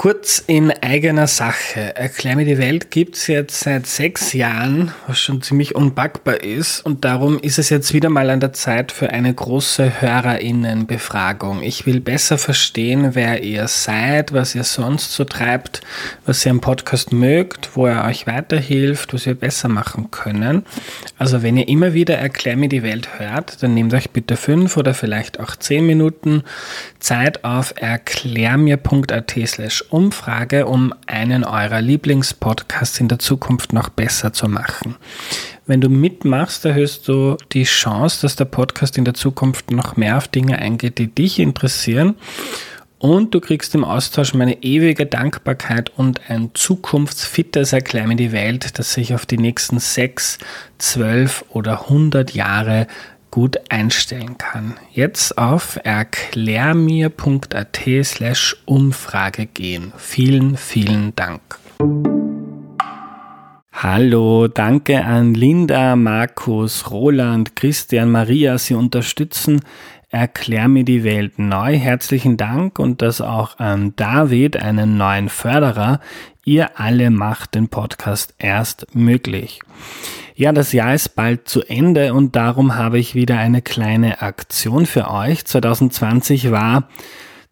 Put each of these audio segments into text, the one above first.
Kurz in eigener Sache. Erklär mir die Welt gibt's jetzt seit sechs Jahren, was schon ziemlich unpackbar ist. Und darum ist es jetzt wieder mal an der Zeit für eine große Hörerinnenbefragung. Ich will besser verstehen, wer ihr seid, was ihr sonst so treibt, was ihr am Podcast mögt, wo er euch weiterhilft, was wir besser machen können. Also wenn ihr immer wieder Erklär mir die Welt hört, dann nehmt euch bitte fünf oder vielleicht auch zehn Minuten Zeit auf erklärmir.at slash Umfrage, um einen eurer Lieblingspodcasts in der Zukunft noch besser zu machen. Wenn du mitmachst, erhöhst du die Chance, dass der Podcast in der Zukunft noch mehr auf Dinge eingeht, die dich interessieren. Und du kriegst im Austausch meine ewige Dankbarkeit und ein zukunftsfittes Erklär mir die Welt, das sich auf die nächsten sechs, zwölf oder hundert Jahre gut einstellen kann. Jetzt auf erklärmir.at slash Umfrage gehen. Vielen, vielen Dank. Hallo, danke an Linda, Markus, Roland, Christian, Maria. Sie unterstützen Erklär mir die Welt neu. Herzlichen Dank und das auch an David, einen neuen Förderer. Ihr alle macht den Podcast erst möglich. Ja, das Jahr ist bald zu Ende und darum habe ich wieder eine kleine Aktion für euch. 2020 war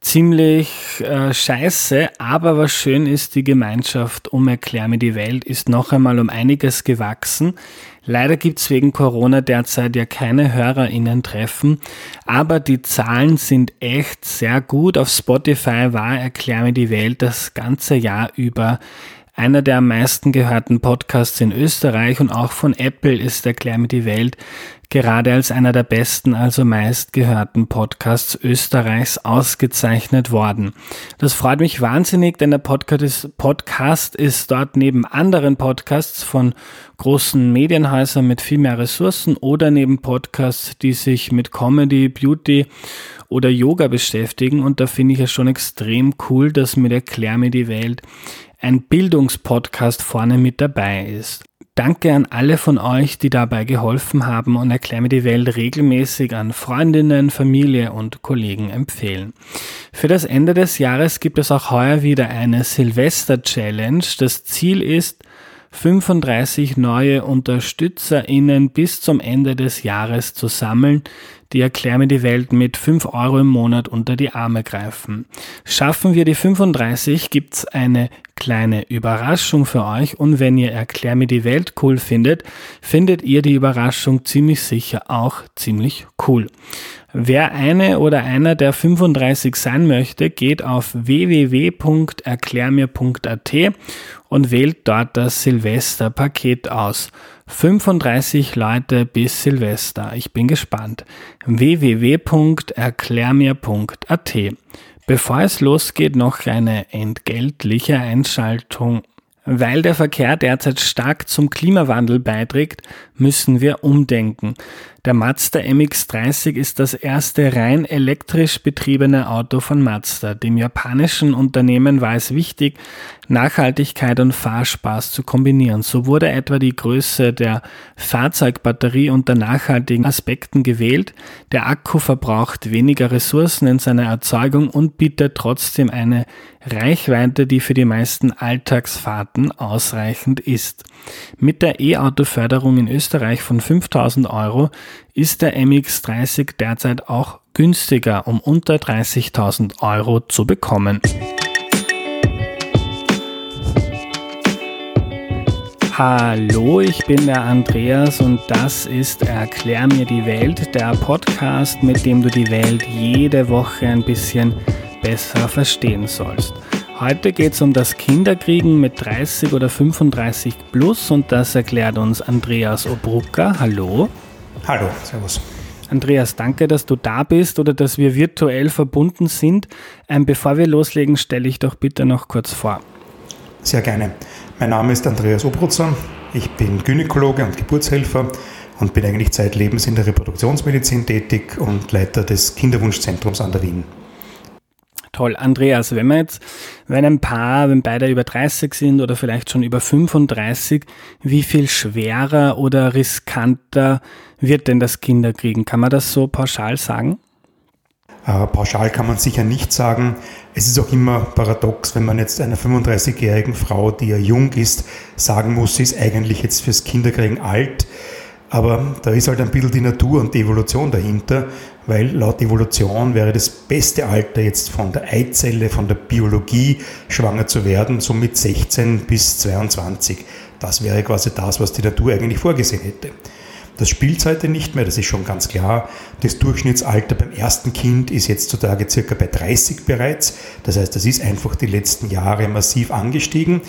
ziemlich äh, scheiße, aber was schön ist, die Gemeinschaft um Erklär mir die Welt ist noch einmal um einiges gewachsen. Leider gibt's wegen Corona derzeit ja keine HörerInnen-Treffen, aber die Zahlen sind echt sehr gut. Auf Spotify war Erklär mir die Welt das ganze Jahr über einer der am meisten gehörten Podcasts in Österreich und auch von Apple ist Erklär mir die Welt gerade als einer der besten, also meistgehörten Podcasts Österreichs ausgezeichnet worden. Das freut mich wahnsinnig, denn der Podcast ist, Podcast ist dort neben anderen Podcasts von großen Medienhäusern mit viel mehr Ressourcen oder neben Podcasts, die sich mit Comedy, Beauty oder Yoga beschäftigen. Und da finde ich es schon extrem cool, dass mit Erklär mir die Welt ein Bildungspodcast vorne mit dabei ist. Danke an alle von euch, die dabei geholfen haben und erkläre mir die Welt regelmäßig an Freundinnen, Familie und Kollegen empfehlen. Für das Ende des Jahres gibt es auch heuer wieder eine Silvester-Challenge. Das Ziel ist, 35 neue UnterstützerInnen bis zum Ende des Jahres zu sammeln, die Erklär mir die Welt mit 5 Euro im Monat unter die Arme greifen. Schaffen wir die 35, gibt's eine kleine Überraschung für euch und wenn ihr Erklär mir die Welt cool findet, findet ihr die Überraschung ziemlich sicher auch ziemlich cool. Wer eine oder einer der 35 sein möchte, geht auf www.erklärmir.at und wählt dort das Silvesterpaket aus. 35 Leute bis Silvester. Ich bin gespannt. www.erklärmir.at. Bevor es losgeht, noch eine entgeltliche Einschaltung. Weil der Verkehr derzeit stark zum Klimawandel beiträgt, müssen wir umdenken. Der Mazda MX-30 ist das erste rein elektrisch betriebene Auto von Mazda. Dem japanischen Unternehmen war es wichtig, Nachhaltigkeit und Fahrspaß zu kombinieren. So wurde etwa die Größe der Fahrzeugbatterie unter nachhaltigen Aspekten gewählt. Der Akku verbraucht weniger Ressourcen in seiner Erzeugung und bietet trotzdem eine Reichweite, die für die meisten Alltagsfahrten ausreichend ist. Mit der E-Auto-Förderung in Österreich von 5000 Euro ist der MX30 derzeit auch günstiger, um unter 30.000 Euro zu bekommen. Hallo, ich bin der Andreas und das ist Erklär mir die Welt, der Podcast, mit dem du die Welt jede Woche ein bisschen besser verstehen sollst. Heute geht es um das Kinderkriegen mit 30 oder 35 plus und das erklärt uns Andreas Obrucker. Hallo. Hallo, servus. Andreas, danke, dass du da bist oder dass wir virtuell verbunden sind. Ähm, bevor wir loslegen, stelle ich doch bitte noch kurz vor. Sehr gerne. Mein Name ist Andreas Obrutzer. Ich bin Gynäkologe und Geburtshelfer und bin eigentlich zeitlebens in der Reproduktionsmedizin tätig und Leiter des Kinderwunschzentrums an der Wien. Toll. Andreas, wenn wir jetzt, wenn ein Paar, wenn beide über 30 sind oder vielleicht schon über 35, wie viel schwerer oder riskanter wird denn das Kinderkriegen? Kann man das so pauschal sagen? Äh, pauschal kann man sicher nicht sagen. Es ist auch immer paradox, wenn man jetzt einer 35-jährigen Frau, die ja jung ist, sagen muss, sie ist eigentlich jetzt fürs Kinderkriegen alt. Aber da ist halt ein bisschen die Natur und die Evolution dahinter, weil laut Evolution wäre das beste Alter jetzt von der Eizelle, von der Biologie schwanger zu werden, so mit 16 bis 22. Das wäre quasi das, was die Natur eigentlich vorgesehen hätte. Das spielt heute nicht mehr, das ist schon ganz klar. Das Durchschnittsalter beim ersten Kind ist jetzt zutage circa bei 30 bereits. Das heißt, das ist einfach die letzten Jahre massiv angestiegen.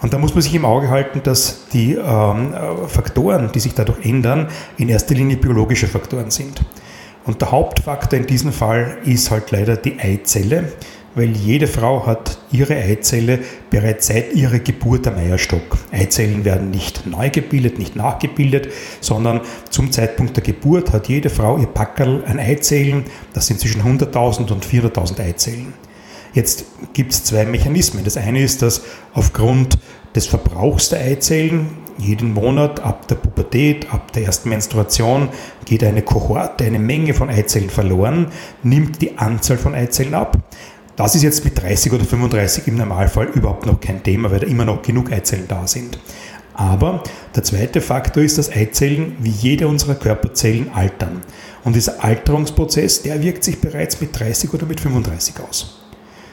Und da muss man sich im Auge halten, dass die ähm, Faktoren, die sich dadurch ändern, in erster Linie biologische Faktoren sind. Und der Hauptfaktor in diesem Fall ist halt leider die Eizelle weil jede Frau hat ihre Eizelle bereits seit ihrer Geburt am Eierstock. Eizellen werden nicht neu gebildet, nicht nachgebildet, sondern zum Zeitpunkt der Geburt hat jede Frau ihr Packerl an Eizellen. Das sind zwischen 100.000 und 400.000 Eizellen. Jetzt gibt es zwei Mechanismen. Das eine ist, dass aufgrund des Verbrauchs der Eizellen jeden Monat ab der Pubertät, ab der ersten Menstruation geht eine Kohorte, eine Menge von Eizellen verloren, nimmt die Anzahl von Eizellen ab. Das ist jetzt mit 30 oder 35 im Normalfall überhaupt noch kein Thema, weil da immer noch genug Eizellen da sind. Aber der zweite Faktor ist, dass Eizellen wie jede unserer Körperzellen altern. Und dieser Alterungsprozess, der wirkt sich bereits mit 30 oder mit 35 aus.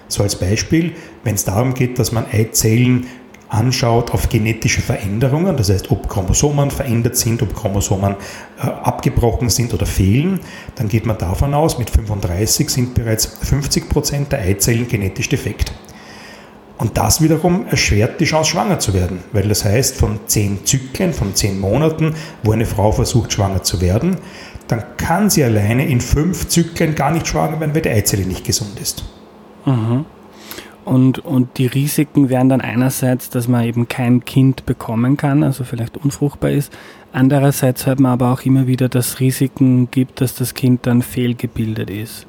So als Beispiel, wenn es darum geht, dass man Eizellen anschaut auf genetische Veränderungen, das heißt, ob Chromosomen verändert sind, ob Chromosomen äh, abgebrochen sind oder fehlen, dann geht man davon aus, mit 35 sind bereits 50 Prozent der Eizellen genetisch defekt. Und das wiederum erschwert die Chance, schwanger zu werden, weil das heißt, von 10 Zyklen, von 10 Monaten, wo eine Frau versucht, schwanger zu werden, dann kann sie alleine in 5 Zyklen gar nicht schwanger werden, weil die Eizelle nicht gesund ist. Mhm. Und, und die Risiken wären dann einerseits, dass man eben kein Kind bekommen kann, also vielleicht unfruchtbar ist. Andererseits hört man aber auch immer wieder, dass Risiken gibt, dass das Kind dann fehlgebildet ist.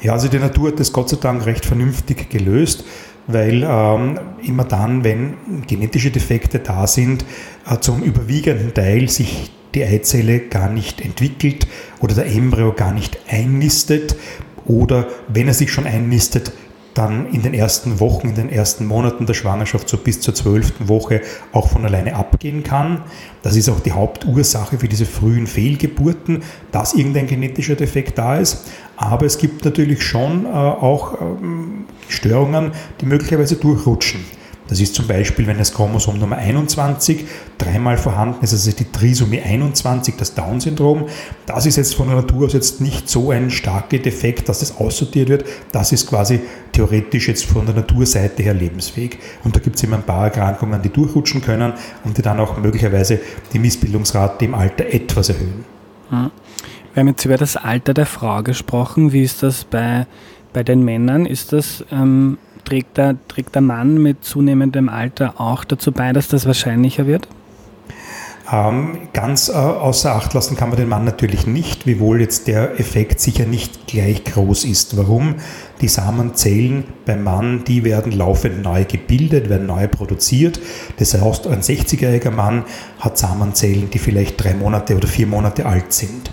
Ja, also die Natur hat das Gott sei Dank recht vernünftig gelöst, weil ähm, immer dann, wenn genetische Defekte da sind, äh, zum überwiegenden Teil sich die Eizelle gar nicht entwickelt oder der Embryo gar nicht einnistet oder wenn er sich schon einnistet, dann in den ersten Wochen, in den ersten Monaten der Schwangerschaft, so bis zur zwölften Woche, auch von alleine abgehen kann. Das ist auch die Hauptursache für diese frühen Fehlgeburten, dass irgendein genetischer Defekt da ist. Aber es gibt natürlich schon äh, auch ähm, Störungen, die möglicherweise durchrutschen. Das ist zum Beispiel, wenn das Chromosom Nummer 21 dreimal vorhanden ist, also die Trisomie 21, das Down-Syndrom. Das ist jetzt von der Natur aus jetzt nicht so ein starker Defekt, dass das aussortiert wird. Das ist quasi theoretisch jetzt von der Naturseite her lebensfähig. Und da gibt es immer ein paar Erkrankungen, die durchrutschen können und die dann auch möglicherweise die Missbildungsrate im Alter etwas erhöhen. Hm. Wir haben jetzt über das Alter der Frau gesprochen. Wie ist das bei, bei den Männern? Ist das ähm, trägt der, trägt der Mann mit zunehmendem Alter auch dazu bei, dass das wahrscheinlicher wird? Ähm, ganz äh, außer Acht lassen kann man den Mann natürlich nicht, wiewohl jetzt der Effekt sicher nicht gleich groß ist. Warum? Die Samenzellen beim Mann, die werden laufend neu gebildet, werden neu produziert. Das heißt, ein 60-jähriger Mann hat Samenzellen, die vielleicht drei Monate oder vier Monate alt sind.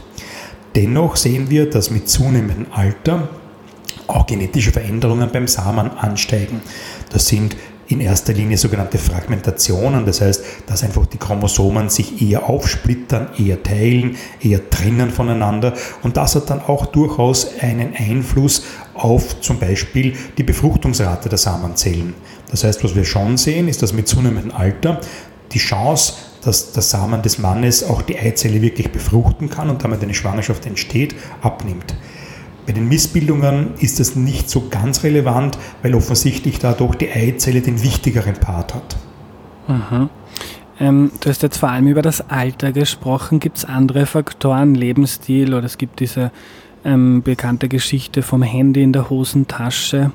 Dennoch sehen wir, dass mit zunehmendem Alter auch genetische Veränderungen beim Samen ansteigen. Das sind in erster Linie sogenannte Fragmentationen, das heißt, dass einfach die Chromosomen sich eher aufsplittern, eher teilen, eher trennen voneinander und das hat dann auch durchaus einen Einfluss auf zum Beispiel die Befruchtungsrate der Samenzellen. Das heißt, was wir schon sehen, ist, dass mit zunehmendem Alter die Chance, dass der Samen des Mannes auch die Eizelle wirklich befruchten kann und damit eine Schwangerschaft entsteht, abnimmt. Bei den Missbildungen ist das nicht so ganz relevant, weil offensichtlich dadurch die Eizelle den wichtigeren Part hat. Mhm. Ähm, du hast jetzt vor allem über das Alter gesprochen. Gibt es andere Faktoren, Lebensstil oder es gibt diese ähm, bekannte Geschichte vom Handy in der Hosentasche?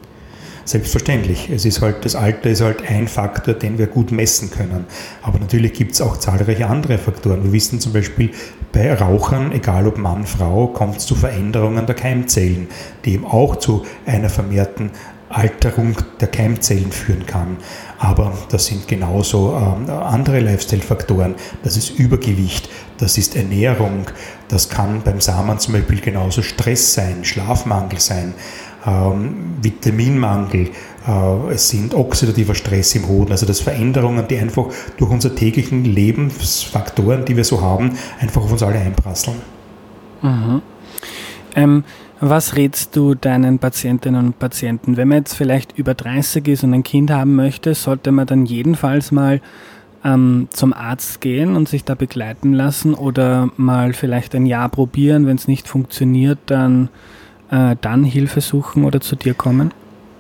Selbstverständlich. Es ist halt, das Alter ist halt ein Faktor, den wir gut messen können. Aber natürlich gibt es auch zahlreiche andere Faktoren. Wir wissen zum Beispiel, bei Rauchern, egal ob Mann, Frau, kommt es zu Veränderungen der Keimzellen, die eben auch zu einer vermehrten Alterung der Keimzellen führen kann. Aber das sind genauso ähm, andere Lifestyle-Faktoren. Das ist Übergewicht, das ist Ernährung, das kann beim Samen zum Beispiel genauso Stress sein, Schlafmangel sein, Vitaminmangel, äh, es sind oxidativer Stress im Hoden, also das Veränderungen, die einfach durch unsere täglichen Lebensfaktoren, die wir so haben, einfach auf uns alle einprasseln. Mhm. Ähm, was rätst du deinen Patientinnen und Patienten? Wenn man jetzt vielleicht über 30 ist und ein Kind haben möchte, sollte man dann jedenfalls mal ähm, zum Arzt gehen und sich da begleiten lassen oder mal vielleicht ein Jahr probieren. Wenn es nicht funktioniert, dann, äh, dann Hilfe suchen oder zu dir kommen?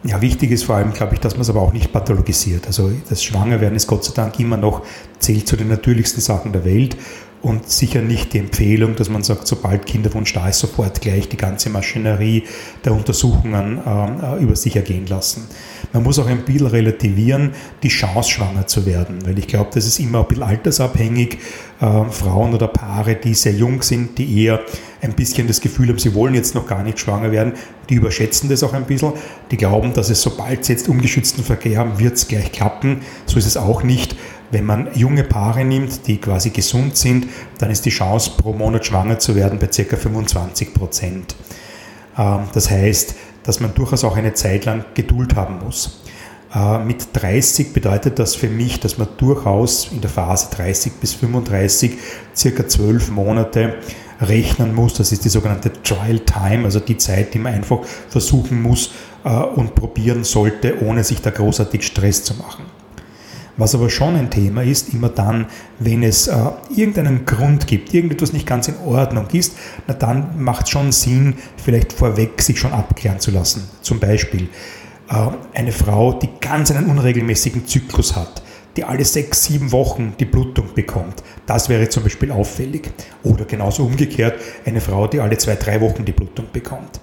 Ja, wichtig ist vor allem, glaube ich, dass man es aber auch nicht pathologisiert. Also das Schwangerwerden ist Gott sei Dank immer noch, zählt zu den natürlichsten Sachen der Welt und sicher nicht die Empfehlung, dass man sagt, sobald Kinderwunsch da ist, sofort gleich die ganze Maschinerie der Untersuchungen äh, über sich ergehen lassen. Man muss auch ein bisschen relativieren, die Chance schwanger zu werden, weil ich glaube, das ist immer ein bisschen altersabhängig. Äh, Frauen oder Paare, die sehr jung sind, die eher ein bisschen das Gefühl haben, sie wollen jetzt noch gar nicht schwanger werden, die überschätzen das auch ein bisschen. Die glauben, dass es sobald sie jetzt ungeschützten Verkehr haben, wird es gleich klappen. So ist es auch nicht. Wenn man junge Paare nimmt, die quasi gesund sind, dann ist die Chance, pro Monat schwanger zu werden, bei ca. 25 Prozent. Ähm, das heißt, dass man durchaus auch eine Zeit lang Geduld haben muss. Äh, mit 30 bedeutet das für mich, dass man durchaus in der Phase 30 bis 35 circa 12 Monate rechnen muss. Das ist die sogenannte Trial Time, also die Zeit, die man einfach versuchen muss äh, und probieren sollte, ohne sich da großartig Stress zu machen. Was aber schon ein Thema ist, immer dann, wenn es äh, irgendeinen Grund gibt, irgendetwas nicht ganz in Ordnung ist, na dann macht es schon Sinn, vielleicht vorweg sich schon abklären zu lassen. Zum Beispiel äh, eine Frau, die ganz einen unregelmäßigen Zyklus hat, die alle sechs, sieben Wochen die Blutung bekommt. Das wäre zum Beispiel auffällig. Oder genauso umgekehrt eine Frau, die alle zwei, drei Wochen die Blutung bekommt.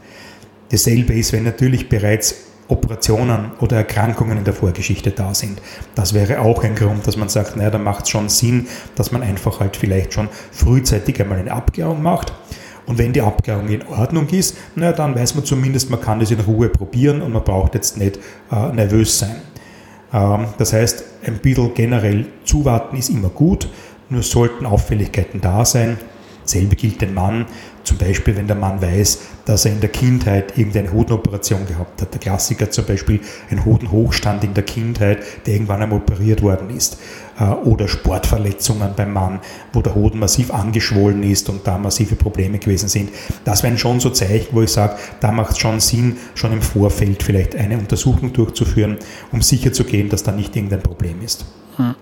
Dasselbe ist, wenn natürlich bereits Operationen oder Erkrankungen in der Vorgeschichte da sind. Das wäre auch ein Grund, dass man sagt, naja, da macht es schon Sinn, dass man einfach halt vielleicht schon frühzeitig einmal eine Abklärung macht. Und wenn die Abklärung in Ordnung ist, naja, dann weiß man zumindest, man kann das in Ruhe probieren und man braucht jetzt nicht äh, nervös sein. Ähm, das heißt, ein bisschen generell zuwarten ist immer gut, nur sollten Auffälligkeiten da sein. Selbe gilt den Mann. Zum Beispiel, wenn der Mann weiß, dass er in der Kindheit irgendeine Hodenoperation gehabt hat. Der Klassiker zum Beispiel ein Hodenhochstand in der Kindheit, der irgendwann einmal operiert worden ist. Äh, oder Sportverletzungen beim Mann, wo der Hoden massiv angeschwollen ist und da massive Probleme gewesen sind. Das wären schon so Zeichen, wo ich sage, da macht es schon Sinn, schon im Vorfeld vielleicht eine Untersuchung durchzuführen, um sicherzugehen, dass da nicht irgendein Problem ist. Hm.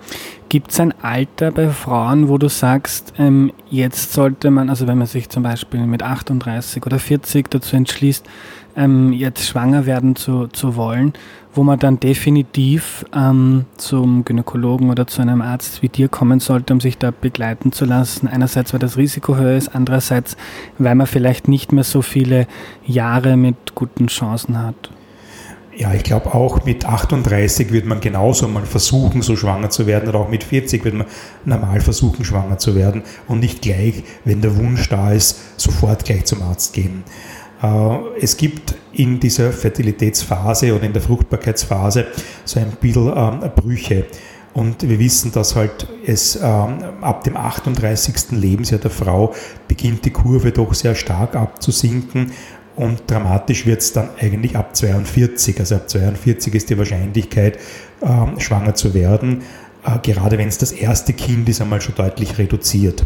Gibt es ein Alter bei Frauen, wo du sagst, ähm, jetzt sollte man, also wenn man sich zum Beispiel mit 38 oder 40 dazu entschließt, ähm, jetzt schwanger werden zu, zu wollen, wo man dann definitiv ähm, zum Gynäkologen oder zu einem Arzt wie dir kommen sollte, um sich da begleiten zu lassen. Einerseits, weil das Risiko höher ist, andererseits, weil man vielleicht nicht mehr so viele Jahre mit guten Chancen hat. Ja, ich glaube auch mit 38 wird man genauso mal versuchen, so schwanger zu werden oder auch mit 40 wird man normal versuchen, schwanger zu werden und nicht gleich, wenn der Wunsch da ist, sofort gleich zum Arzt gehen. Äh, es gibt in dieser Fertilitätsphase oder in der Fruchtbarkeitsphase so ein bisschen ähm, Brüche. Und wir wissen, dass halt es ähm, ab dem 38. Lebensjahr der Frau beginnt die Kurve doch sehr stark abzusinken und dramatisch wird es dann eigentlich ab 42. Also ab 42 ist die Wahrscheinlichkeit, äh, schwanger zu werden, äh, gerade wenn es das erste Kind ist, einmal schon deutlich reduziert.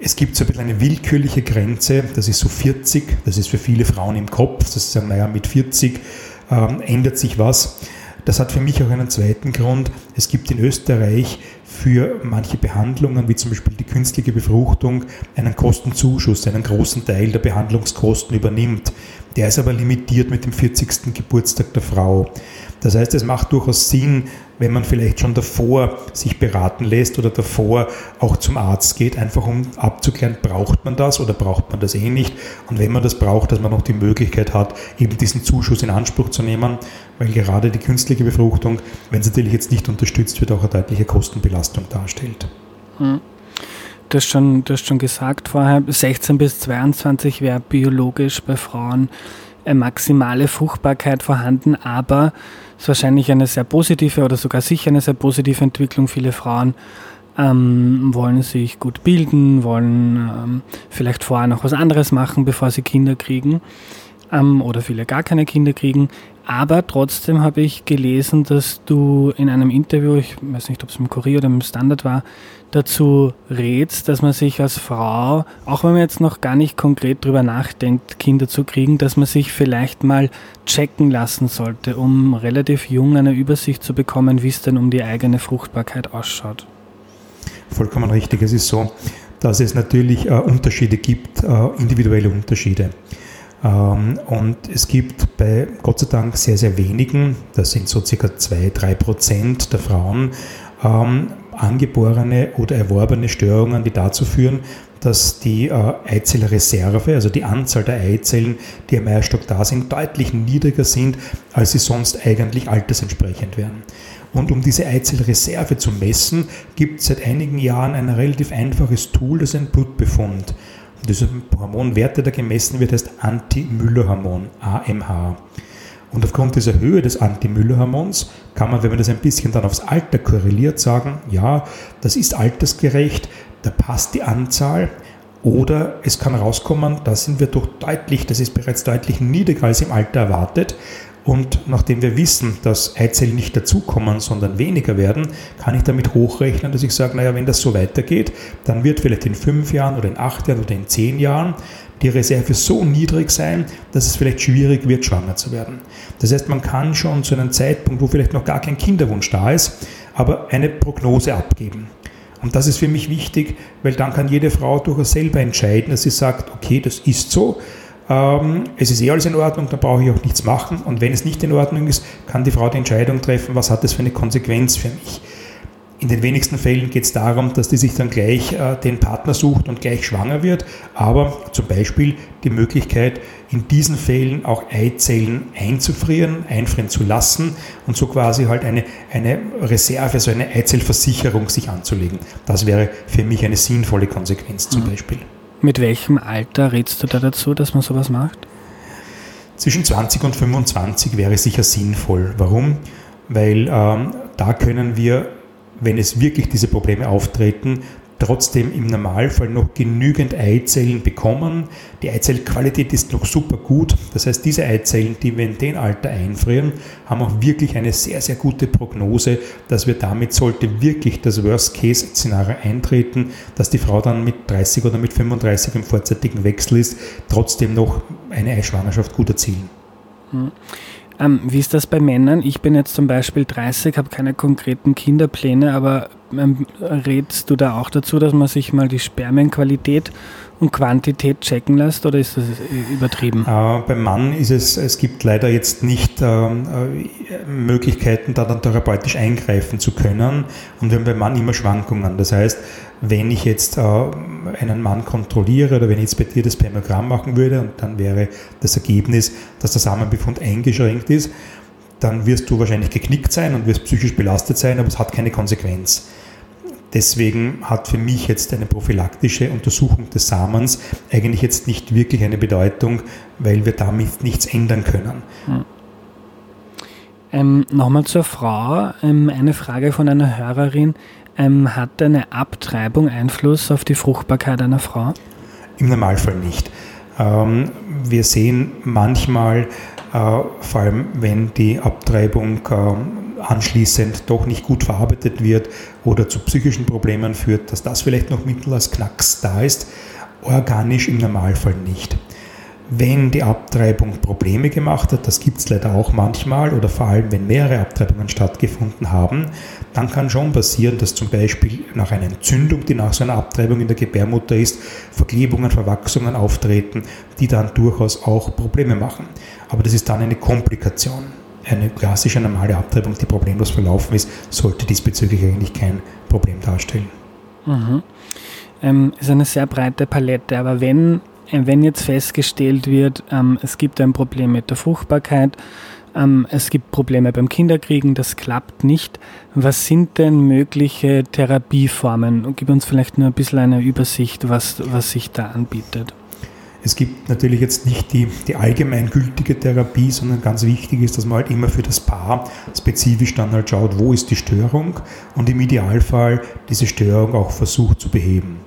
Es gibt so ein bisschen eine willkürliche Grenze, das ist so 40, das ist für viele Frauen im Kopf, das ist sagen, naja, mit 40 ähm, ändert sich was. Das hat für mich auch einen zweiten Grund. Es gibt in Österreich für manche Behandlungen, wie zum Beispiel die künstliche Befruchtung, einen Kostenzuschuss, einen großen Teil der Behandlungskosten übernimmt. Der ist aber limitiert mit dem 40. Geburtstag der Frau. Das heißt, es macht durchaus Sinn, wenn man vielleicht schon davor sich beraten lässt oder davor auch zum Arzt geht, einfach um abzuklären, braucht man das oder braucht man das eh nicht. Und wenn man das braucht, dass man noch die Möglichkeit hat, eben diesen Zuschuss in Anspruch zu nehmen, weil gerade die künstliche Befruchtung, wenn sie natürlich jetzt nicht unterstützt wird, auch eine deutliche Kostenbelastung darstellt. Hm. Du hast, schon, du hast schon gesagt vorher, 16 bis 22 wäre biologisch bei Frauen äh, maximale Fruchtbarkeit vorhanden, aber es ist wahrscheinlich eine sehr positive oder sogar sicher eine sehr positive Entwicklung. Viele Frauen ähm, wollen sich gut bilden, wollen ähm, vielleicht vorher noch was anderes machen, bevor sie Kinder kriegen ähm, oder viele gar keine Kinder kriegen. Aber trotzdem habe ich gelesen, dass du in einem Interview, ich weiß nicht, ob es im Kurier oder im Standard war, dazu rätst, dass man sich als Frau, auch wenn man jetzt noch gar nicht konkret drüber nachdenkt, Kinder zu kriegen, dass man sich vielleicht mal checken lassen sollte, um relativ jung eine Übersicht zu bekommen, wie es denn um die eigene Fruchtbarkeit ausschaut. Vollkommen richtig. Es ist so, dass es natürlich äh, Unterschiede gibt, äh, individuelle Unterschiede. Ähm, und es gibt bei Gott sei Dank sehr, sehr wenigen, das sind so circa 2-3 Prozent der Frauen, ähm, angeborene oder erworbene Störungen, die dazu führen, dass die äh, Eizellreserve, also die Anzahl der Eizellen, die im Eierstock da sind, deutlich niedriger sind, als sie sonst eigentlich altersentsprechend wären. Und um diese Eizellreserve zu messen, gibt es seit einigen Jahren ein relativ einfaches Tool, das ist ein Blutbefund. Dieser Hormonwert, der da gemessen wird, heißt Anti-Müller-Hormon, AMH. Und aufgrund dieser Höhe des Anti-Müller-Hormons kann man, wenn man das ein bisschen dann aufs Alter korreliert, sagen, ja, das ist altersgerecht, da passt die Anzahl. Oder es kann rauskommen, da sind wir doch deutlich, das ist bereits deutlich niedriger als im Alter erwartet. Und nachdem wir wissen, dass Eizellen nicht dazukommen, sondern weniger werden, kann ich damit hochrechnen, dass ich sage, naja, wenn das so weitergeht, dann wird vielleicht in fünf Jahren oder in acht Jahren oder in zehn Jahren die Reserve so niedrig sein, dass es vielleicht schwierig wird, schwanger zu werden. Das heißt, man kann schon zu einem Zeitpunkt, wo vielleicht noch gar kein Kinderwunsch da ist, aber eine Prognose abgeben. Und das ist für mich wichtig, weil dann kann jede Frau durchaus selber entscheiden, dass sie sagt, okay, das ist so, ähm, es ist eh alles in Ordnung, da brauche ich auch nichts machen. Und wenn es nicht in Ordnung ist, kann die Frau die Entscheidung treffen, was hat das für eine Konsequenz für mich. In den wenigsten Fällen geht es darum, dass die sich dann gleich äh, den Partner sucht und gleich schwanger wird, aber zum Beispiel die Möglichkeit, in diesen Fällen auch Eizellen einzufrieren, einfrieren zu lassen und so quasi halt eine, eine Reserve, also eine Eizellversicherung sich anzulegen. Das wäre für mich eine sinnvolle Konsequenz zum mhm. Beispiel. Mit welchem Alter rätst du da dazu, dass man sowas macht? Zwischen 20 und 25 wäre sicher sinnvoll. Warum? Weil ähm, da können wir, wenn es wirklich diese Probleme auftreten, trotzdem im Normalfall noch genügend Eizellen bekommen. Die Eizellqualität ist noch super gut. Das heißt, diese Eizellen, die wir in dem Alter einfrieren, haben auch wirklich eine sehr, sehr gute Prognose, dass wir damit, sollte wirklich das Worst-Case-Szenario eintreten, dass die Frau dann mit 30 oder mit 35 im vorzeitigen Wechsel ist, trotzdem noch eine Eischwangerschaft gut erzielen. Hm. Ähm, wie ist das bei Männern? Ich bin jetzt zum Beispiel 30, habe keine konkreten Kinderpläne, aber ähm, rätst du da auch dazu, dass man sich mal die Spermienqualität und Quantität checken lässt oder ist das übertrieben? Äh, beim Mann ist es, es gibt leider jetzt nicht ähm, äh, Möglichkeiten, da dann therapeutisch eingreifen zu können und wir haben beim Mann immer Schwankungen. Das heißt, wenn ich jetzt äh, einen Mann kontrolliere oder wenn ich jetzt bei dir das Spermogramm machen würde und dann wäre das Ergebnis, dass der Samenbefund eingeschränkt ist, dann wirst du wahrscheinlich geknickt sein und wirst psychisch belastet sein, aber es hat keine Konsequenz. Deswegen hat für mich jetzt eine prophylaktische Untersuchung des Samens eigentlich jetzt nicht wirklich eine Bedeutung, weil wir damit nichts ändern können. Hm. Ähm, Nochmal zur Frau. Ähm, eine Frage von einer Hörerin. Ähm, hat eine Abtreibung Einfluss auf die Fruchtbarkeit einer Frau? Im Normalfall nicht. Ähm, wir sehen manchmal, äh, vor allem wenn die Abtreibung äh, anschließend doch nicht gut verarbeitet wird oder zu psychischen Problemen führt, dass das vielleicht noch mittel als Knacks da ist, organisch im Normalfall nicht. Wenn die Abtreibung Probleme gemacht hat, das gibt es leider auch manchmal, oder vor allem wenn mehrere Abtreibungen stattgefunden haben, dann kann schon passieren, dass zum Beispiel nach einer Entzündung, die nach so einer Abtreibung in der Gebärmutter ist, Verklebungen, Verwachsungen auftreten, die dann durchaus auch Probleme machen. Aber das ist dann eine Komplikation. Eine klassische normale Abtreibung, die problemlos verlaufen ist, sollte diesbezüglich eigentlich kein Problem darstellen. Mhm. Ähm, ist eine sehr breite Palette, aber wenn äh, wenn jetzt festgestellt wird, ähm, es gibt ein Problem mit der Fruchtbarkeit, ähm, es gibt Probleme beim Kinderkriegen, das klappt nicht. Was sind denn mögliche Therapieformen? Gib uns vielleicht nur ein bisschen eine Übersicht, was, was sich da anbietet. Es gibt natürlich jetzt nicht die, die allgemeingültige Therapie, sondern ganz wichtig ist, dass man halt immer für das Paar spezifisch dann halt schaut, wo ist die Störung und im Idealfall diese Störung auch versucht zu beheben.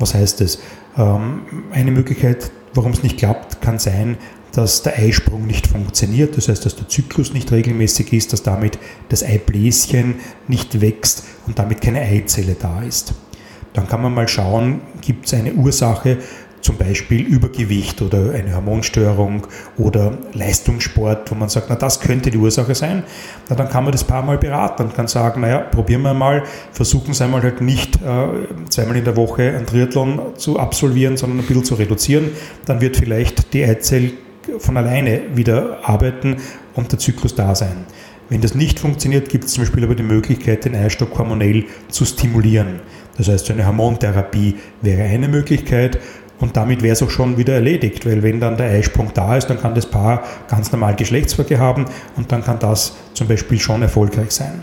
Was heißt das? Ähm, eine Möglichkeit, warum es nicht klappt, kann sein, dass der Eisprung nicht funktioniert, das heißt, dass der Zyklus nicht regelmäßig ist, dass damit das Eibläschen nicht wächst und damit keine Eizelle da ist. Dann kann man mal schauen, gibt es eine Ursache, zum Beispiel Übergewicht oder eine Hormonstörung oder Leistungssport, wo man sagt, na das könnte die Ursache sein, na, dann kann man das paar Mal beraten und kann sagen, naja, probieren wir mal, versuchen Sie einmal halt nicht äh, zweimal in der Woche ein Triathlon zu absolvieren, sondern ein bisschen zu reduzieren, dann wird vielleicht die Eizelle von alleine wieder arbeiten und der Zyklus da sein. Wenn das nicht funktioniert, gibt es zum Beispiel aber die Möglichkeit, den Eierstock hormonell zu stimulieren. Das heißt, eine Hormontherapie wäre eine Möglichkeit und damit wäre es auch schon wieder erledigt, weil wenn dann der Eisprung da ist, dann kann das Paar ganz normal Geschlechtsverkehr haben und dann kann das zum Beispiel schon erfolgreich sein.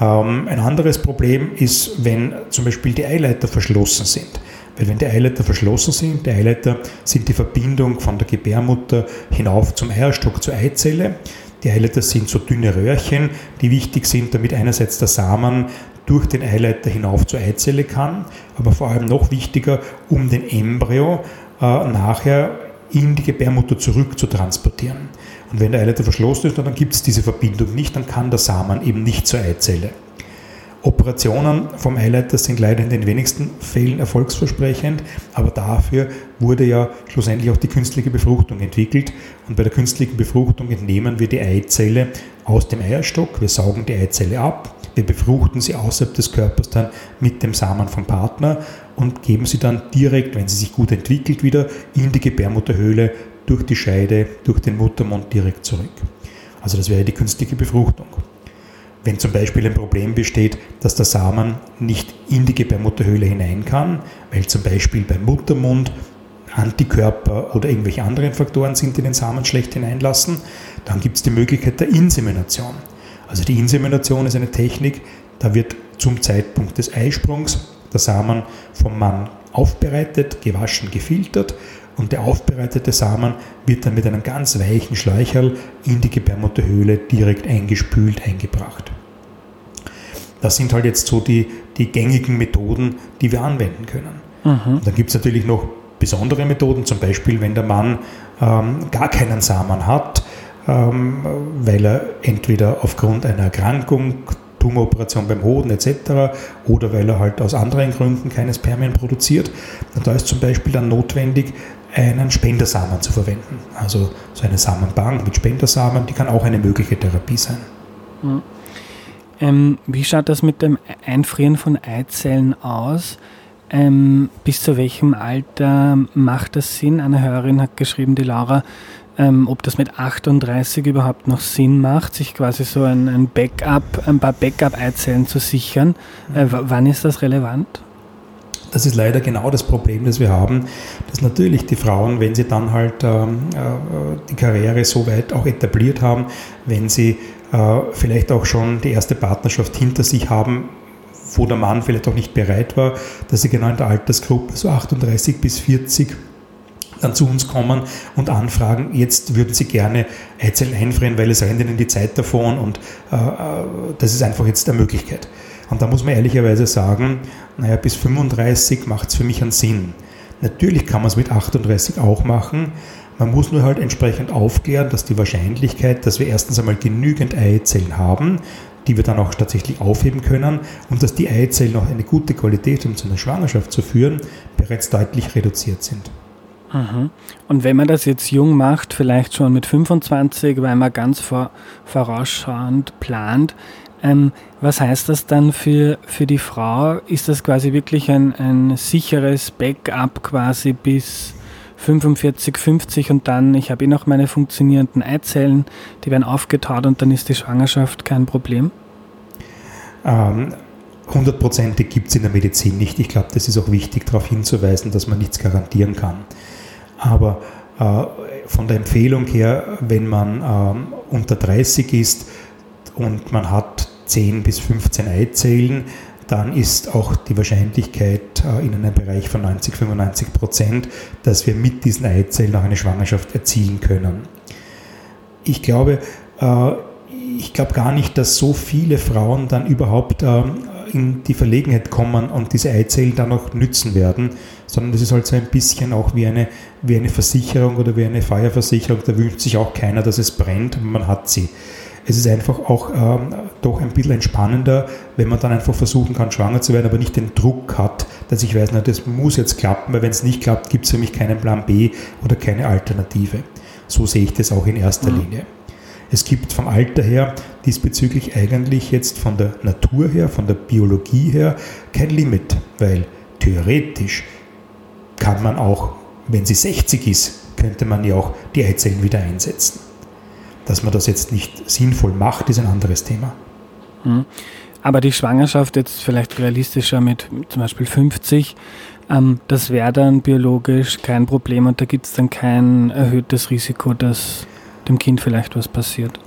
Ähm, ein anderes Problem ist, wenn zum Beispiel die Eileiter verschlossen sind. Weil wenn die Eileiter verschlossen sind, die Eileiter sind die Verbindung von der Gebärmutter hinauf zum Eierstock zur Eizelle. Die Eileiter sind so dünne Röhrchen, die wichtig sind, damit einerseits der Samen durch den Eileiter hinauf zur Eizelle kann, aber vor allem noch wichtiger, um den Embryo äh, nachher in die Gebärmutter zurück zu transportieren. Und wenn der Eileiter verschlossen ist, dann gibt es diese Verbindung nicht, dann kann der Samen eben nicht zur Eizelle. Operationen vom Eileiter sind leider in den wenigsten Fällen erfolgsversprechend, aber dafür wurde ja schlussendlich auch die künstliche Befruchtung entwickelt. Und bei der künstlichen Befruchtung entnehmen wir die Eizelle aus dem Eierstock, wir saugen die Eizelle ab, wir befruchten sie außerhalb des Körpers dann mit dem Samen vom Partner und geben sie dann direkt, wenn sie sich gut entwickelt, wieder in die Gebärmutterhöhle durch die Scheide, durch den Muttermund direkt zurück. Also das wäre die künstliche Befruchtung. Wenn zum Beispiel ein Problem besteht, dass der Samen nicht in die Gebärmutterhöhle hinein kann, weil zum Beispiel beim Muttermund Antikörper oder irgendwelche anderen Faktoren sind, die den Samen schlecht hineinlassen, dann gibt es die Möglichkeit der Insemination. Also die Insemination ist eine Technik, da wird zum Zeitpunkt des Eisprungs der Samen vom Mann aufbereitet, gewaschen, gefiltert und der aufbereitete Samen wird dann mit einem ganz weichen Schläucherl in die Gebärmutterhöhle direkt eingespült, eingebracht. Das sind halt jetzt so die, die gängigen Methoden, die wir anwenden können. Mhm. dann gibt es natürlich noch besondere Methoden, zum Beispiel wenn der Mann ähm, gar keinen Samen hat, weil er entweder aufgrund einer Erkrankung, Tumoroperation beim Hoden etc. oder weil er halt aus anderen Gründen keine Spermien produziert. Und da ist zum Beispiel dann notwendig, einen Spendersamen zu verwenden. Also so eine Samenbank mit Spendersamen, die kann auch eine mögliche Therapie sein. Mhm. Ähm, wie schaut das mit dem Einfrieren von Eizellen aus? Ähm, bis zu welchem Alter macht das Sinn? Eine Hörerin hat geschrieben, die Laura, ähm, ob das mit 38 überhaupt noch Sinn macht, sich quasi so ein, ein Backup, ein paar Backup-Eizellen zu sichern. Äh, wann ist das relevant? Das ist leider genau das Problem, das wir haben, dass natürlich die Frauen, wenn sie dann halt ähm, äh, die Karriere so weit auch etabliert haben, wenn sie äh, vielleicht auch schon die erste Partnerschaft hinter sich haben, wo der Mann vielleicht auch nicht bereit war, dass sie genau in der Altersgruppe, so 38 bis 40, dann zu uns kommen und anfragen, jetzt würden sie gerne Eizellen einfrieren, weil es rennt ihnen die Zeit davon und äh, äh das ist einfach jetzt eine Möglichkeit. Und da muss man ehrlicherweise sagen, naja, bis 35 macht es für mich einen Sinn. Natürlich kann man es mit 38 auch machen. Man muss nur halt entsprechend aufklären, dass die Wahrscheinlichkeit, dass wir erstens einmal genügend Eizellen haben, die wir dann auch tatsächlich aufheben können und dass die Eizellen auch eine gute Qualität, um zu einer Schwangerschaft zu führen, bereits deutlich reduziert sind. Mhm. Und wenn man das jetzt jung macht, vielleicht schon mit 25, weil man ganz vor, vorausschauend plant, ähm, was heißt das dann für, für die Frau? Ist das quasi wirklich ein, ein sicheres Backup quasi bis 45, 50 und dann, ich habe eh noch meine funktionierenden Eizellen, die werden aufgetaut und dann ist die Schwangerschaft kein Problem? Ähm, hundertprozentig gibt es in der Medizin nicht. Ich glaube, das ist auch wichtig, darauf hinzuweisen, dass man nichts garantieren kann. Aber äh, von der Empfehlung her, wenn man ähm, unter 30 ist und man hat 10 bis 15 Eizellen, dann ist auch die Wahrscheinlichkeit äh, in einem Bereich von 90, 95 Prozent, dass wir mit diesen Eizellen auch eine Schwangerschaft erzielen können. Ich glaube, äh, ich glaube gar nicht, dass so viele Frauen dann überhaupt ähm, in die Verlegenheit kommen und diese Eizellen dann auch nützen werden, sondern das ist halt so ein bisschen auch wie eine, wie eine Versicherung oder wie eine Feuerversicherung. Da wünscht sich auch keiner, dass es brennt man hat sie. Es ist einfach auch ähm, doch ein bisschen entspannender, wenn man dann einfach versuchen kann, schwanger zu werden, aber nicht den Druck hat, dass ich weiß, na, das muss jetzt klappen, weil wenn es nicht klappt, gibt es für mich keinen Plan B oder keine Alternative. So sehe ich das auch in erster mhm. Linie. Es gibt vom Alter her diesbezüglich eigentlich jetzt von der Natur her, von der Biologie her kein Limit, weil theoretisch kann man auch, wenn sie 60 ist, könnte man ja auch die Eizellen wieder einsetzen. Dass man das jetzt nicht sinnvoll macht, ist ein anderes Thema. Mhm. Aber die Schwangerschaft jetzt vielleicht realistischer mit zum Beispiel 50, ähm, das wäre dann biologisch kein Problem und da gibt es dann kein erhöhtes Risiko, dass dem Kind vielleicht was passiert?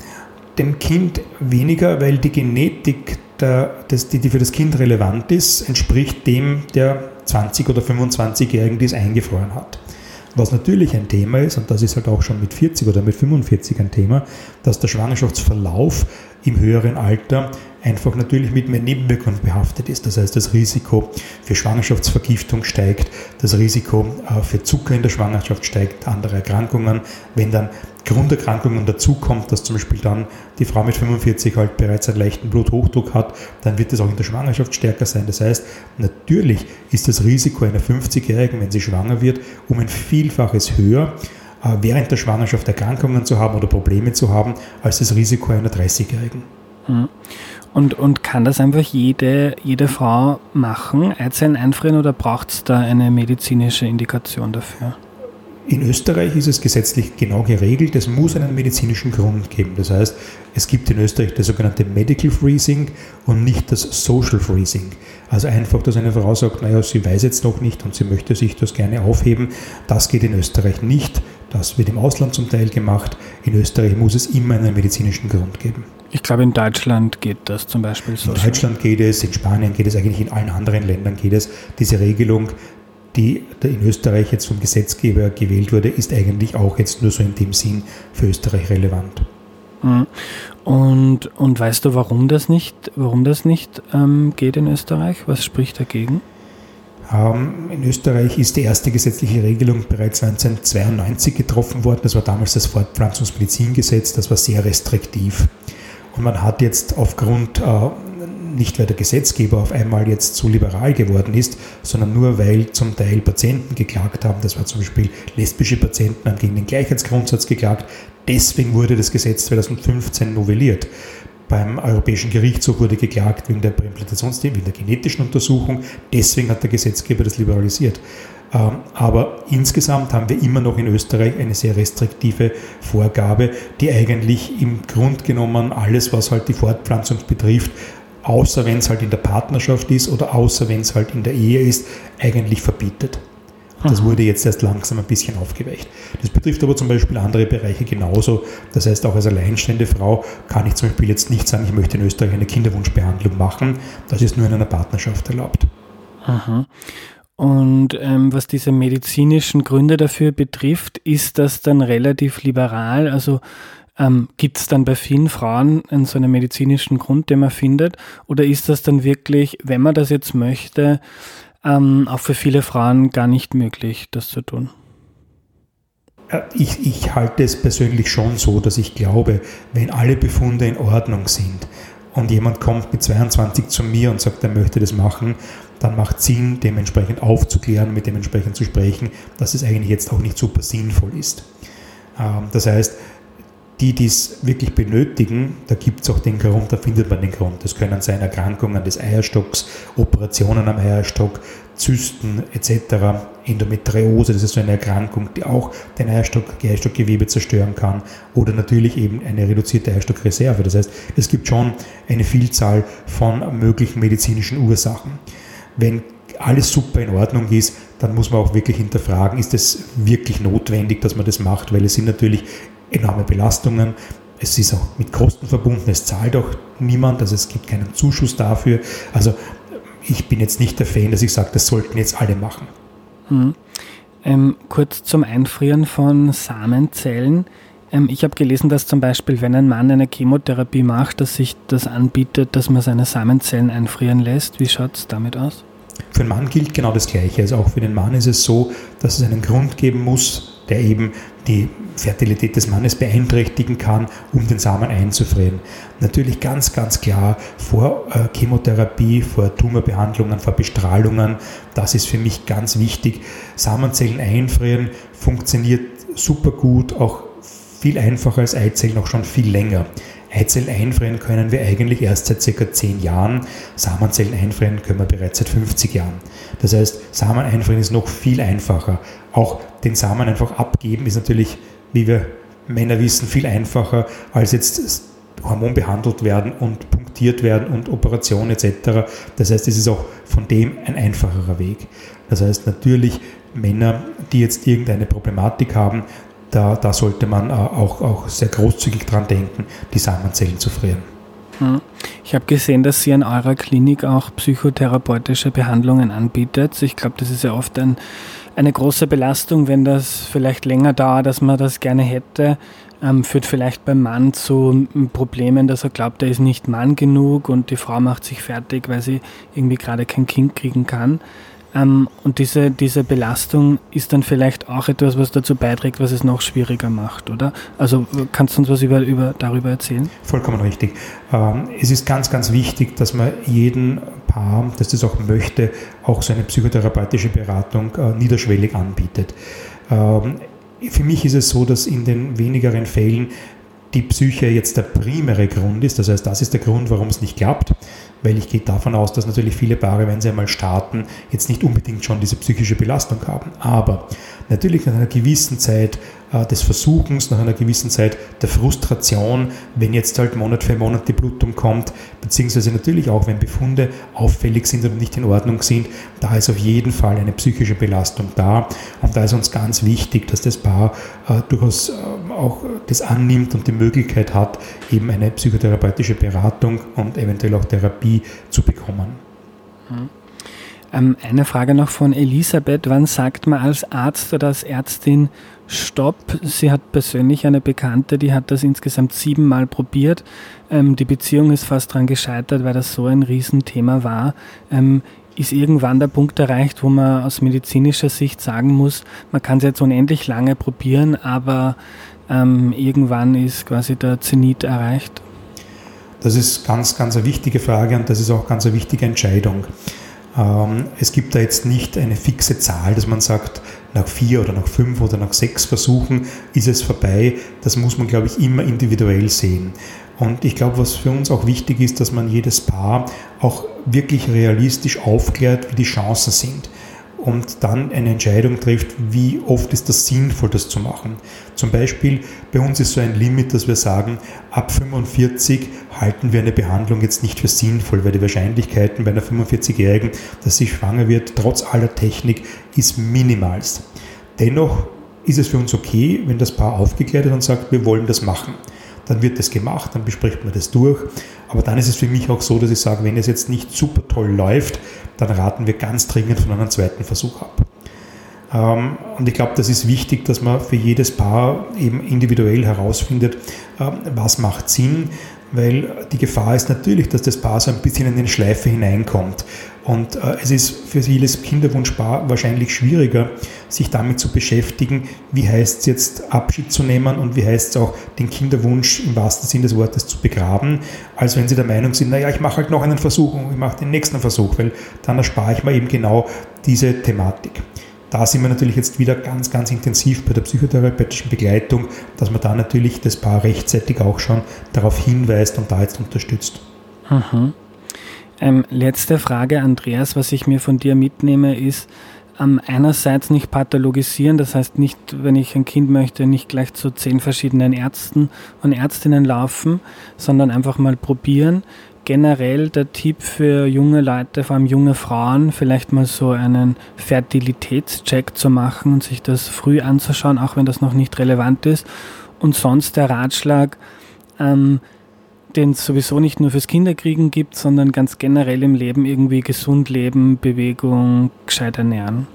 Dem Kind weniger, weil die Genetik, der, das, die, die für das Kind relevant ist, entspricht dem der 20- oder 25-Jährigen, die es eingefroren hat. Was natürlich ein Thema ist, und das ist halt auch schon mit 40 oder mit 45 ein Thema, dass der Schwangerschaftsverlauf im höheren Alter einfach natürlich mit mehr Nebenwirkungen behaftet ist. Das heißt, das Risiko für Schwangerschaftsvergiftung steigt, das Risiko äh, für Zucker in der Schwangerschaft steigt, andere Erkrankungen. Wenn dann Grunderkrankungen dazukommt, dass zum Beispiel dann die Frau mit 45 halt bereits einen leichten Bluthochdruck hat, dann wird es auch in der Schwangerschaft stärker sein. Das heißt, natürlich ist das Risiko einer 50-Jährigen, wenn sie schwanger wird, um ein Vielfaches höher, äh, während der Schwangerschaft Erkrankungen zu haben oder Probleme zu haben, als das Risiko einer 30-Jährigen. Mhm. Und, und kann das einfach jede, jede Frau machen, Eizellen einfrieren oder braucht es da eine medizinische Indikation dafür? In Österreich ist es gesetzlich genau geregelt, es muss einen medizinischen Grund geben. Das heißt, es gibt in Österreich das sogenannte Medical Freezing und nicht das Social Freezing. Also einfach, dass eine Frau sagt, naja, sie weiß jetzt noch nicht und sie möchte sich das gerne aufheben, das geht in Österreich nicht. Das wird im Ausland zum Teil gemacht. In Österreich muss es immer einen medizinischen Grund geben. Ich glaube, in Deutschland geht das zum Beispiel so. In Deutschland geht es, in Spanien geht es, eigentlich in allen anderen Ländern geht es. Diese Regelung, die in Österreich jetzt vom Gesetzgeber gewählt wurde, ist eigentlich auch jetzt nur so in dem Sinn für Österreich relevant. Mhm. Und, und weißt du, warum das nicht, warum das nicht ähm, geht in Österreich? Was spricht dagegen? Ähm, in Österreich ist die erste gesetzliche Regelung bereits 1992 getroffen worden. Das war damals das Fortpflanzungsmedizingesetz. Das war sehr restriktiv. Und man hat jetzt aufgrund, äh, nicht weil der Gesetzgeber auf einmal jetzt zu liberal geworden ist, sondern nur weil zum Teil Patienten geklagt haben, das war zum Beispiel lesbische Patienten haben gegen den Gleichheitsgrundsatz geklagt, deswegen wurde das Gesetz 2015 novelliert. Beim Europäischen Gerichtshof wurde geklagt wegen der Präimplantationsthemen, wegen der genetischen Untersuchung. Deswegen hat der Gesetzgeber das liberalisiert. Ähm, aber insgesamt haben wir immer noch in Österreich eine sehr restriktive Vorgabe, die eigentlich im Grund genommen alles, was halt die Fortpflanzung betrifft, außer wenn es halt in der Partnerschaft ist oder außer wenn es halt in der Ehe ist, eigentlich verbietet. Das wurde jetzt erst langsam ein bisschen aufgeweicht. Das betrifft aber zum Beispiel andere Bereiche genauso. Das heißt, auch als alleinstehende Frau kann ich zum Beispiel jetzt nicht sagen, ich möchte in Österreich eine Kinderwunschbehandlung machen. Das ist nur in einer Partnerschaft erlaubt. Aha. Und ähm, was diese medizinischen Gründe dafür betrifft, ist das dann relativ liberal? Also ähm, gibt es dann bei vielen Frauen einen, so einen medizinischen Grund, den man findet? Oder ist das dann wirklich, wenn man das jetzt möchte, ähm, auch für viele Frauen gar nicht möglich, das zu tun? Ich, ich halte es persönlich schon so, dass ich glaube, wenn alle Befunde in Ordnung sind und jemand kommt mit 22 zu mir und sagt, er möchte das machen, dann macht Sinn, dementsprechend aufzuklären, mit dementsprechend zu sprechen, dass es eigentlich jetzt auch nicht super sinnvoll ist. Ähm, das heißt, die dies wirklich benötigen, da gibt es auch den Grund, da findet man den Grund. Das können sein Erkrankungen des Eierstocks, Operationen am Eierstock, Zysten etc., Endometriose, das ist so eine Erkrankung, die auch den Eierstock, Eierstockgewebe zerstören kann oder natürlich eben eine reduzierte Eierstockreserve. Das heißt, es gibt schon eine Vielzahl von möglichen medizinischen Ursachen. Wenn alles super in Ordnung ist, dann muss man auch wirklich hinterfragen, ist es wirklich notwendig, dass man das macht, weil es sind natürlich enorme Belastungen. Es ist auch mit Kosten verbunden, es zahlt auch niemand, also es gibt keinen Zuschuss dafür. Also ich bin jetzt nicht der Fan, dass ich sage, das sollten jetzt alle machen. Hm. Ähm, kurz zum Einfrieren von Samenzellen. Ähm, ich habe gelesen, dass zum Beispiel, wenn ein Mann eine Chemotherapie macht, dass sich das anbietet, dass man seine Samenzellen einfrieren lässt. Wie schaut es damit aus? Für den Mann gilt genau das Gleiche. Also auch für den Mann ist es so, dass es einen Grund geben muss, der eben die Fertilität des Mannes beeinträchtigen kann, um den Samen einzufrieren. Natürlich ganz, ganz klar vor äh, Chemotherapie, vor Tumorbehandlungen, vor Bestrahlungen, das ist für mich ganz wichtig. Samenzellen einfrieren funktioniert super gut, auch viel einfacher als Eizellen, auch schon viel länger. Eizellen einfrieren können wir eigentlich erst seit circa 10 Jahren. Samenzellen einfrieren können wir bereits seit 50 Jahren. Das heißt, Samen einfrieren ist noch viel einfacher. Auch den Samen einfach abgeben ist natürlich, wie wir Männer wissen, viel einfacher als jetzt Hormon behandelt werden und punktiert werden und Operation etc. Das heißt, es ist auch von dem ein einfacherer Weg. Das heißt natürlich, Männer, die jetzt irgendeine Problematik haben, da, da sollte man äh, auch, auch sehr großzügig dran denken, die Samenzellen zu frieren. Hm. Ich habe gesehen, dass Sie an eurer Klinik auch psychotherapeutische Behandlungen anbietet. Ich glaube, das ist ja oft ein, eine große Belastung, wenn das vielleicht länger dauert, als man das gerne hätte. Ähm, führt vielleicht beim Mann zu Problemen, dass er glaubt, er ist nicht Mann genug und die Frau macht sich fertig, weil sie irgendwie gerade kein Kind kriegen kann. Ähm, und diese, diese Belastung ist dann vielleicht auch etwas, was dazu beiträgt, was es noch schwieriger macht, oder? Also kannst du uns was über, über, darüber erzählen? Vollkommen richtig. Ähm, es ist ganz, ganz wichtig, dass man jeden Paar, das das auch möchte, auch so eine psychotherapeutische Beratung äh, niederschwellig anbietet. Ähm, für mich ist es so, dass in den wenigeren Fällen die Psyche jetzt der primäre Grund ist. Das heißt, das ist der Grund, warum es nicht klappt weil ich gehe davon aus, dass natürlich viele Paare, wenn sie einmal starten, jetzt nicht unbedingt schon diese psychische Belastung haben. Aber natürlich nach einer gewissen Zeit des Versuchens, nach einer gewissen Zeit der Frustration, wenn jetzt halt Monat für Monat die Blutung kommt, beziehungsweise natürlich auch, wenn Befunde auffällig sind oder nicht in Ordnung sind, da ist auf jeden Fall eine psychische Belastung da. Und da ist uns ganz wichtig, dass das Paar äh, durchaus äh, auch das annimmt und die Möglichkeit hat, eben eine psychotherapeutische Beratung und eventuell auch Therapie zu bekommen. Mhm. Eine Frage noch von Elisabeth. Wann sagt man als Arzt oder als Ärztin Stopp? Sie hat persönlich eine Bekannte, die hat das insgesamt siebenmal probiert. Ähm, die Beziehung ist fast daran gescheitert, weil das so ein Riesenthema war. Ähm, ist irgendwann der Punkt erreicht, wo man aus medizinischer Sicht sagen muss, man kann es jetzt unendlich lange probieren, aber ähm, irgendwann ist quasi der Zenit erreicht? Das ist ganz, ganz eine wichtige Frage und das ist auch ganz eine wichtige Entscheidung. Ähm, es gibt da jetzt nicht eine fixe Zahl, dass man sagt, nach vier oder nach fünf oder nach sechs Versuchen ist es vorbei. Das muss man, glaube ich, immer individuell sehen. Und ich glaube, was für uns auch wichtig ist, dass man jedes Paar auch wirklich realistisch aufklärt, wie die Chancen sind und dann eine Entscheidung trifft, wie oft ist das sinnvoll, das zu machen. Zum Beispiel bei uns ist so ein Limit, dass wir sagen, ab 45 halten wir eine Behandlung jetzt nicht für sinnvoll, weil die Wahrscheinlichkeiten bei einer 45-Jährigen, dass sie schwanger wird, trotz aller Technik, ist minimalst. Dennoch ist es für uns okay, wenn das Paar aufgeklärt ist und sagt, wir wollen das machen dann wird das gemacht, dann bespricht man das durch. Aber dann ist es für mich auch so, dass ich sage, wenn es jetzt nicht super toll läuft, dann raten wir ganz dringend von einem zweiten Versuch ab. Ähm, und ich glaube, das ist wichtig, dass man für jedes Paar eben individuell herausfindet, ähm, was macht Sinn, weil die Gefahr ist natürlich, dass das Paar so ein bisschen in eine Schleife hineinkommt. Und äh, es ist für jedes Kinderwunschpaar wahrscheinlich schwieriger, sich damit zu beschäftigen, wie heißt es jetzt Abschied zu nehmen und wie heißt es auch den Kinderwunsch im wahrsten Sinne des Wortes zu begraben, als wenn sie der Meinung sind, naja, ich mache halt noch einen Versuch und ich mache den nächsten Versuch, weil dann erspare ich mir eben genau diese Thematik. Da sind wir natürlich jetzt wieder ganz, ganz intensiv bei der psychotherapeutischen Begleitung, dass man da natürlich das Paar rechtzeitig auch schon darauf hinweist und da jetzt unterstützt. Mhm. Ähm, letzte Frage, Andreas, was ich mir von dir mitnehme, ist ähm, einerseits nicht pathologisieren, das heißt nicht, wenn ich ein Kind möchte, nicht gleich zu zehn verschiedenen Ärzten und Ärztinnen laufen, sondern einfach mal probieren. Generell der Tipp für junge Leute, vor allem junge Frauen, vielleicht mal so einen Fertilitätscheck zu machen und sich das früh anzuschauen, auch wenn das noch nicht relevant ist. Und sonst der Ratschlag, ähm, den es sowieso nicht nur fürs Kinderkriegen gibt, sondern ganz generell im Leben irgendwie gesund leben, Bewegung, gescheit ernähren.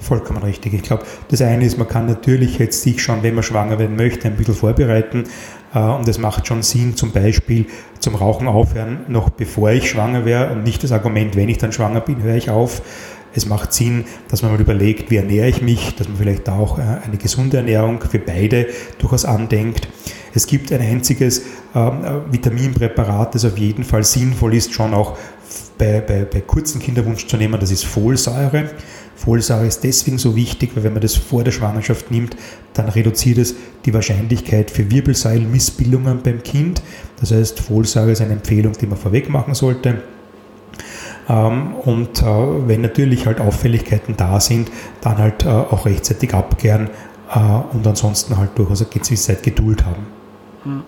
Vollkommen richtig. Ich glaube, das eine ist, man kann natürlich jetzt sich schon, wenn man schwanger werden möchte, ein bisschen vorbereiten. Äh, und es macht schon Sinn, zum Beispiel zum Rauchen aufhören, noch bevor ich schwanger wäre und nicht das Argument, wenn ich dann schwanger bin, höre ich auf. Es macht Sinn, dass man mal überlegt, wie ernähre ich mich, dass man vielleicht auch äh, eine gesunde Ernährung für beide durchaus andenkt. Es gibt ein einziges ähm, Vitaminpräparat, das auf jeden Fall sinnvoll ist, schon auch bei, bei, bei kurzen Kinderwunsch zu nehmen, das ist Folsäure. Folsäure ist deswegen so wichtig, weil wenn man das vor der Schwangerschaft nimmt, dann reduziert es die Wahrscheinlichkeit für Wirbelsäulenmissbildungen beim Kind. Das heißt, Folsäure ist eine Empfehlung, die man vorweg machen sollte. Ähm, und äh, wenn natürlich halt Auffälligkeiten da sind, dann halt äh, auch rechtzeitig abkehren äh, und ansonsten halt durchaus eine gewisse Zeit Geduld haben. Hm.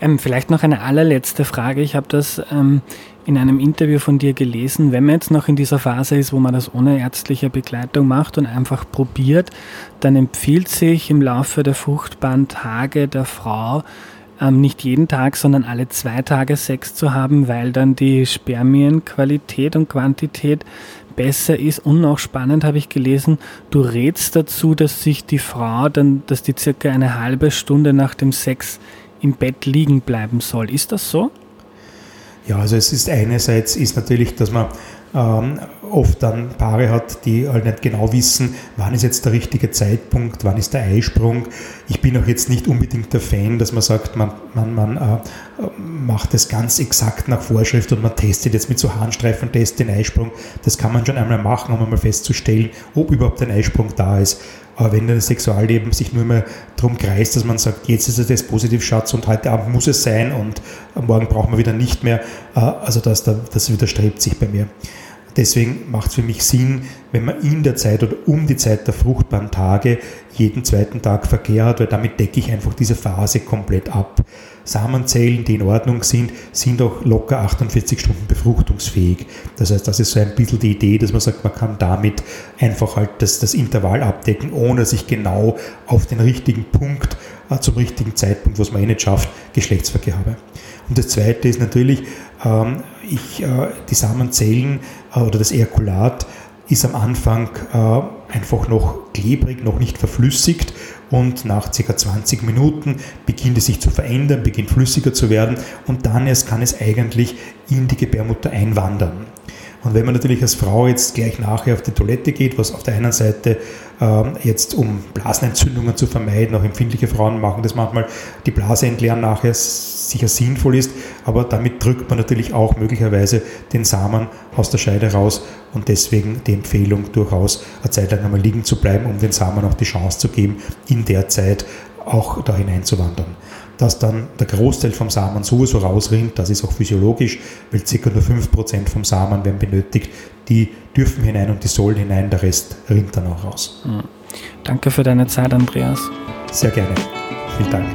Ähm, vielleicht noch eine allerletzte Frage. Ich habe das ähm, in einem Interview von dir gelesen. Wenn man jetzt noch in dieser Phase ist, wo man das ohne ärztliche Begleitung macht und einfach probiert, dann empfiehlt sich im Laufe der fruchtbaren Tage der Frau ähm, nicht jeden Tag, sondern alle zwei Tage Sex zu haben, weil dann die Spermienqualität und Quantität besser ist und noch spannend habe ich gelesen, du rätst dazu, dass sich die Frau dann, dass die circa eine halbe Stunde nach dem Sex im Bett liegen bleiben soll. Ist das so? Ja, also es ist einerseits ist natürlich, dass man ähm, oft dann Paare hat, die halt nicht genau wissen, wann ist jetzt der richtige Zeitpunkt, wann ist der Eisprung. Ich bin auch jetzt nicht unbedingt der Fan, dass man sagt, man, man, man äh, macht es ganz exakt nach Vorschrift und man testet jetzt mit so Harnstreifentest den Eisprung. Das kann man schon einmal machen, um einmal festzustellen, ob überhaupt ein Eisprung da ist. Aber wenn das Sexualleben sich nur mehr darum kreist, dass man sagt, jetzt ist es positiv, Schatz, und heute Abend muss es sein und morgen brauchen wir wieder nicht mehr, äh, also das, das widerstrebt sich bei mir. Deswegen macht es für mich Sinn, wenn man in der Zeit oder um die Zeit der fruchtbaren Tage jeden zweiten Tag Verkehr hat, weil damit decke ich einfach diese Phase komplett ab. Samenzellen, die in Ordnung sind, sind auch locker 48 Stunden befruchtungsfähig. Das heißt, das ist so ein bisschen die Idee, dass man sagt, man kann damit einfach halt das, das Intervall abdecken, ohne sich genau auf den richtigen Punkt äh, zum richtigen Zeitpunkt, was man eh nicht schafft, Geschlechtsverkehr habe. Und das Zweite ist natürlich, ähm, ich, äh, die Samenzellen oder das Ejakulat ist am Anfang äh, einfach noch klebrig, noch nicht verflüssigt und nach ca. 20 Minuten beginnt es sich zu verändern, beginnt flüssiger zu werden und dann erst kann es eigentlich in die Gebärmutter einwandern. Und wenn man natürlich als Frau jetzt gleich nachher auf die Toilette geht, was auf der einen Seite jetzt um Blasenentzündungen zu vermeiden, auch empfindliche Frauen machen das manchmal, die Blase entleeren nachher sicher sinnvoll ist, aber damit drückt man natürlich auch möglicherweise den Samen aus der Scheide raus und deswegen die Empfehlung durchaus eine Zeit lang einmal liegen zu bleiben, um den Samen auch die Chance zu geben, in der Zeit auch da hineinzuwandern dass dann der Großteil vom Samen sowieso rausrinnt. Das ist auch physiologisch, weil ca. nur 5% vom Samen werden benötigt. Die dürfen hinein und die sollen hinein, der Rest rinnt dann auch raus. Danke für deine Zeit, Andreas. Sehr gerne. Vielen Dank.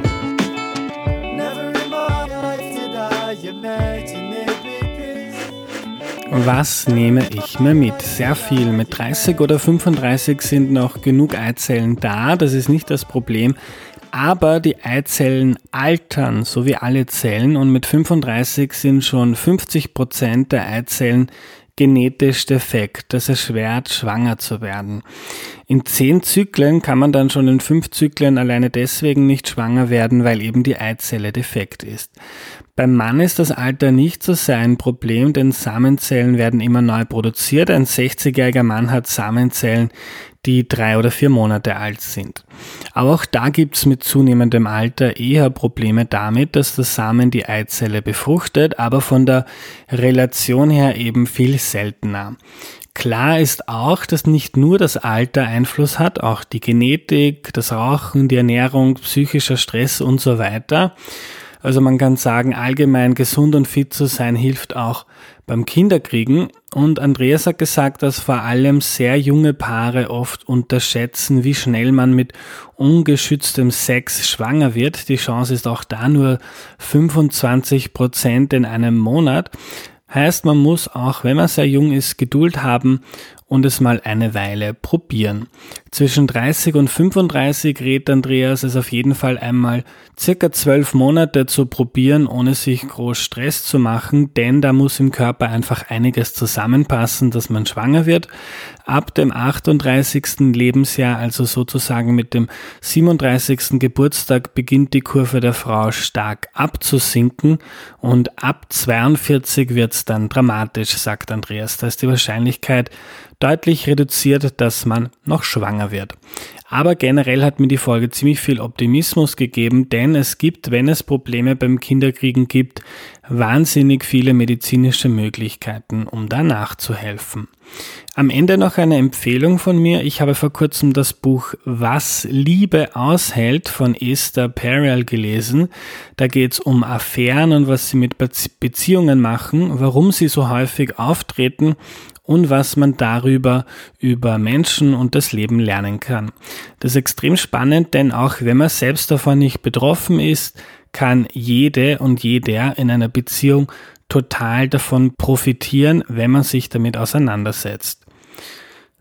Was nehme ich mir mit? Sehr viel. Mit 30 oder 35 sind noch genug Eizellen da, das ist nicht das Problem. Aber die Eizellen altern, so wie alle Zellen, und mit 35 sind schon 50 Prozent der Eizellen genetisch defekt. Das erschwert, schwanger zu werden. In zehn Zyklen kann man dann schon in fünf Zyklen alleine deswegen nicht schwanger werden, weil eben die Eizelle defekt ist. Beim Mann ist das Alter nicht so sein Problem, denn Samenzellen werden immer neu produziert. Ein 60-jähriger Mann hat Samenzellen, die drei oder vier Monate alt sind. Aber auch da gibt es mit zunehmendem Alter eher Probleme damit, dass der Samen die Eizelle befruchtet, aber von der Relation her eben viel seltener. Klar ist auch, dass nicht nur das Alter Einfluss hat, auch die Genetik, das Rauchen, die Ernährung, psychischer Stress und so weiter. Also man kann sagen, allgemein gesund und fit zu sein hilft auch beim Kinderkriegen. Und Andreas hat gesagt, dass vor allem sehr junge Paare oft unterschätzen, wie schnell man mit ungeschütztem Sex schwanger wird. Die Chance ist auch da nur 25 Prozent in einem Monat. Heißt, man muss auch, wenn man sehr jung ist, Geduld haben und es mal eine Weile probieren. Zwischen 30 und 35 rät Andreas es auf jeden Fall einmal circa zwölf Monate zu probieren, ohne sich groß Stress zu machen, denn da muss im Körper einfach einiges zusammenpassen, dass man schwanger wird. Ab dem 38. Lebensjahr, also sozusagen mit dem 37. Geburtstag, beginnt die Kurve der Frau stark abzusinken und ab 42 wird es dann dramatisch, sagt Andreas. Da ist die Wahrscheinlichkeit deutlich reduziert, dass man noch schwanger wird. Aber generell hat mir die Folge ziemlich viel Optimismus gegeben, denn es gibt, wenn es Probleme beim Kinderkriegen gibt, wahnsinnig viele medizinische Möglichkeiten, um da nachzuhelfen. Am Ende noch eine Empfehlung von mir. Ich habe vor kurzem das Buch Was Liebe aushält von Esther Perel gelesen. Da geht es um Affären und was sie mit Beziehungen machen, warum sie so häufig auftreten und was man darüber über Menschen und das Leben lernen kann. Das ist extrem spannend, denn auch wenn man selbst davon nicht betroffen ist, kann jede und jeder in einer Beziehung total davon profitieren, wenn man sich damit auseinandersetzt.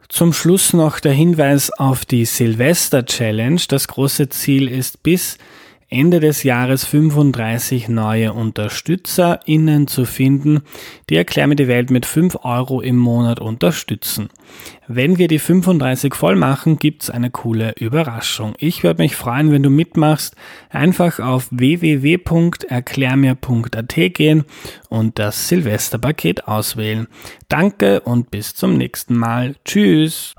Zum Schluss noch der Hinweis auf die Silvester Challenge. Das große Ziel ist bis Ende des Jahres 35 neue UnterstützerInnen zu finden, die Erklär mir die Welt mit 5 Euro im Monat unterstützen. Wenn wir die 35 voll machen, gibt's eine coole Überraschung. Ich würde mich freuen, wenn du mitmachst. Einfach auf www.erklärmir.at gehen und das Silvesterpaket auswählen. Danke und bis zum nächsten Mal. Tschüss.